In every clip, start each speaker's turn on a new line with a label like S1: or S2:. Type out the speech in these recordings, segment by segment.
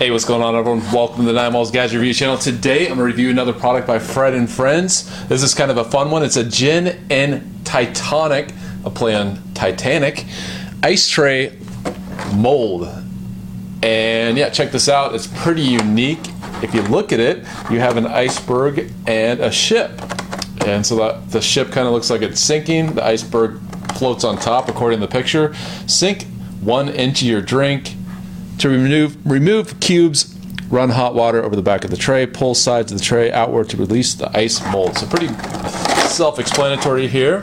S1: Hey, what's going on, everyone? Welcome to the Nine Malls Gadget Review channel. Today, I'm going to review another product by Fred and Friends. This is kind of a fun one. It's a Gin and Titanic, a play on Titanic, ice tray mold. And yeah, check this out. It's pretty unique. If you look at it, you have an iceberg and a ship. And so that the ship kind of looks like it's sinking. The iceberg floats on top, according to the picture. Sink one into your drink to remove, remove cubes, run hot water over the back of the tray, pull sides of the tray outward to release the ice mold. So pretty self-explanatory here.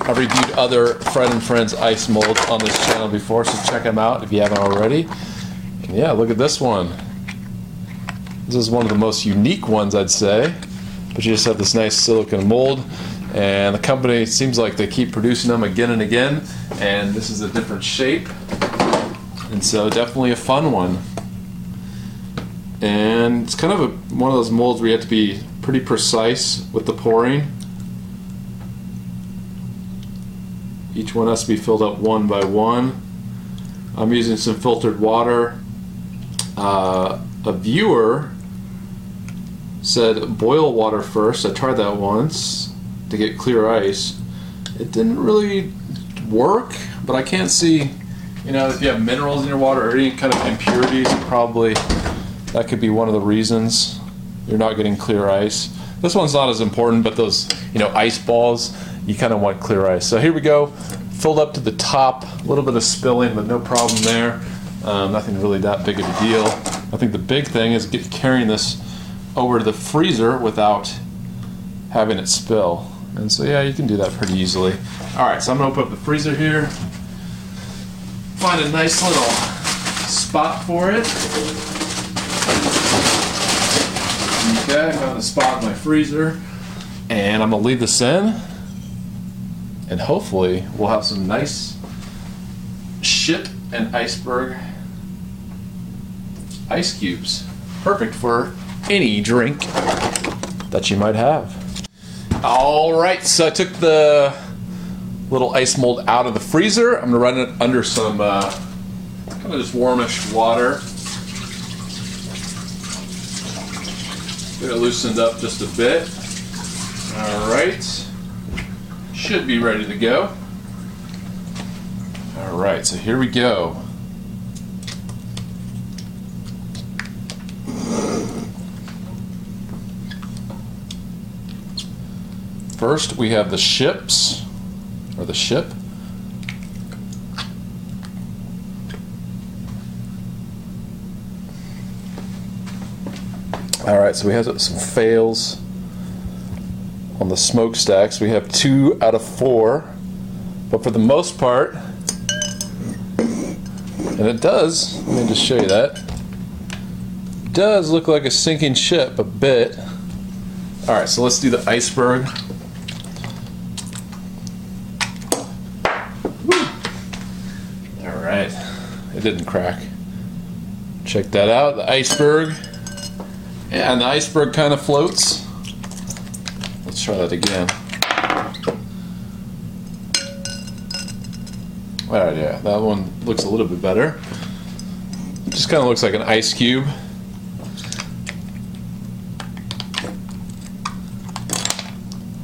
S1: I've reviewed other Fred and Friends ice molds on this channel before, so check them out if you haven't already. And yeah, look at this one. This is one of the most unique ones, I'd say. But you just have this nice silicone mold, and the company seems like they keep producing them again and again. And this is a different shape. And so definitely a fun one. And it's kind of a, one of those molds where you have to be pretty precise with the pouring. Each one has to be filled up one by one. I'm using some filtered water. Uh, a viewer said boil water first. I tried that once to get clear ice. It didn't really work, but I can't see you know, if you have minerals in your water or any kind of impurities, probably that could be one of the reasons you're not getting clear ice. This one's not as important, but those, you know, ice balls, you kind of want clear ice. So here we go, filled up to the top, a little bit of spilling, but no problem there. Um, nothing really that big of a deal. I think the big thing is get, carrying this over to the freezer without having it spill. And so yeah, you can do that pretty easily. All right, so I'm gonna open up the freezer here find a nice little spot for it. Okay, I found a spot in my freezer. And I'm gonna leave this in. And hopefully we'll have some nice ship and iceberg ice cubes. Perfect for any drink that you might have. All right, so I took the little ice mold out of the freezer. I'm gonna run it under some uh, kind of just warmish water. Get it loosened up just a bit. All right, should be ready to go. All right, so here we go. First, we have the ships or the ship. All right, so we have some fails on the smokestacks. We have two out of four, but for the most part, and it does, let me just show you that, does look like a sinking ship a bit. All right, so let's do the iceberg. It didn't crack. Check that out, the iceberg. And the iceberg kind of floats. Let's try that again. Alright, yeah, that one looks a little bit better. Just kind of looks like an ice cube.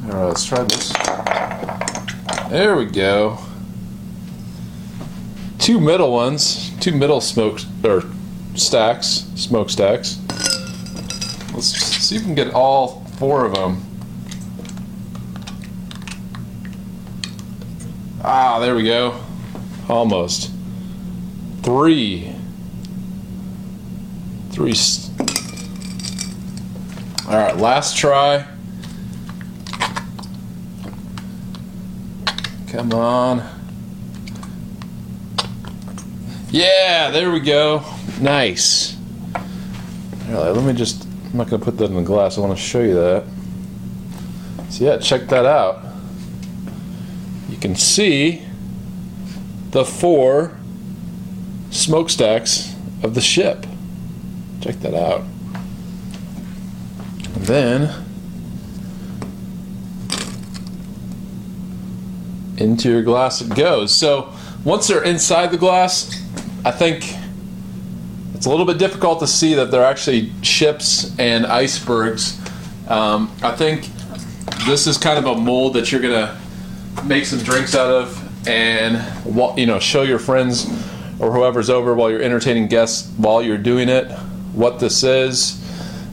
S1: Alright, let's try this. There we go two middle ones, two middle smoke or stacks, smokestacks. Let's see if we can get all four of them. Ah, there we go. Almost. Three. Three. All right, last try. Come on. Yeah, there we go. Nice. Right, let me just, I'm not going to put that in the glass. I want to show you that. So yeah, check that out. You can see the four smokestacks of the ship. Check that out. And then into your glass it goes. So once they're inside the glass, I think it's a little bit difficult to see that they're actually ships and icebergs. Um, I think this is kind of a mold that you're gonna make some drinks out of, and you know, show your friends or whoever's over while you're entertaining guests while you're doing it what this is.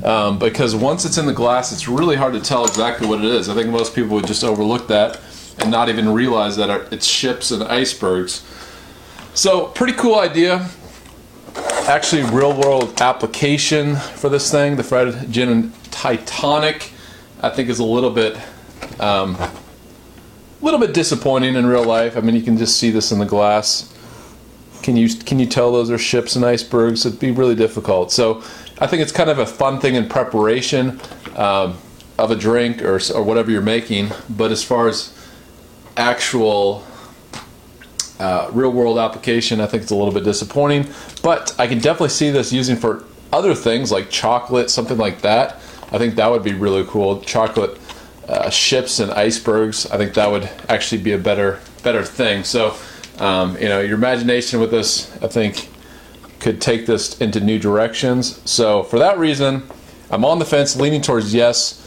S1: Um, because once it's in the glass, it's really hard to tell exactly what it is. I think most people would just overlook that and not even realize that it's ships and icebergs. So, pretty cool idea. Actually, real world application for this thing. The Fred Gin and Titanic, I think, is a little bit. Um, a little bit disappointing in real life. I mean, you can just see this in the glass. Can you can you tell those are ships and icebergs? It'd be really difficult. So I think it's kind of a fun thing in preparation um, of a drink or or whatever you're making. But as far as actual uh, real world application, I think it's a little bit disappointing. But I can definitely see this using for other things like chocolate, something like that. I think that would be really cool. Chocolate uh, ships and icebergs. I think that would actually be a better better thing. So um, you know, your imagination with this, I think, could take this into new directions. So for that reason, I'm on the fence, leaning towards yes.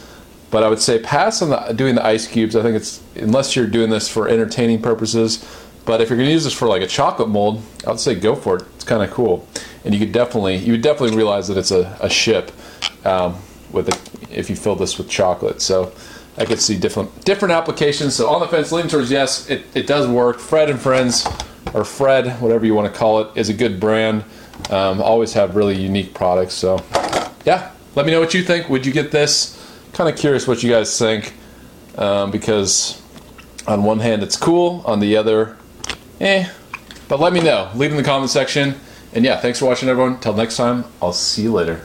S1: But I would say pass on the, doing the ice cubes. I think it's unless you're doing this for entertaining purposes. But if you're going to use this for like a chocolate mold, I would say go for it. It's kind of cool, and you could definitely you would definitely realize that it's a, a ship um, with a, if you fill this with chocolate. So I could see different different applications. So on the fence, leaning towards yes, it, it does work. Fred and Friends, or Fred, whatever you want to call it, is a good brand. Um, always have really unique products. So yeah, let me know what you think. Would you get this? Kind of curious what you guys think, um, because on one hand it's cool, on the other, eh. But let me know. Leave in the comment section. And yeah, thanks for watching, everyone. Till next time, I'll see you later.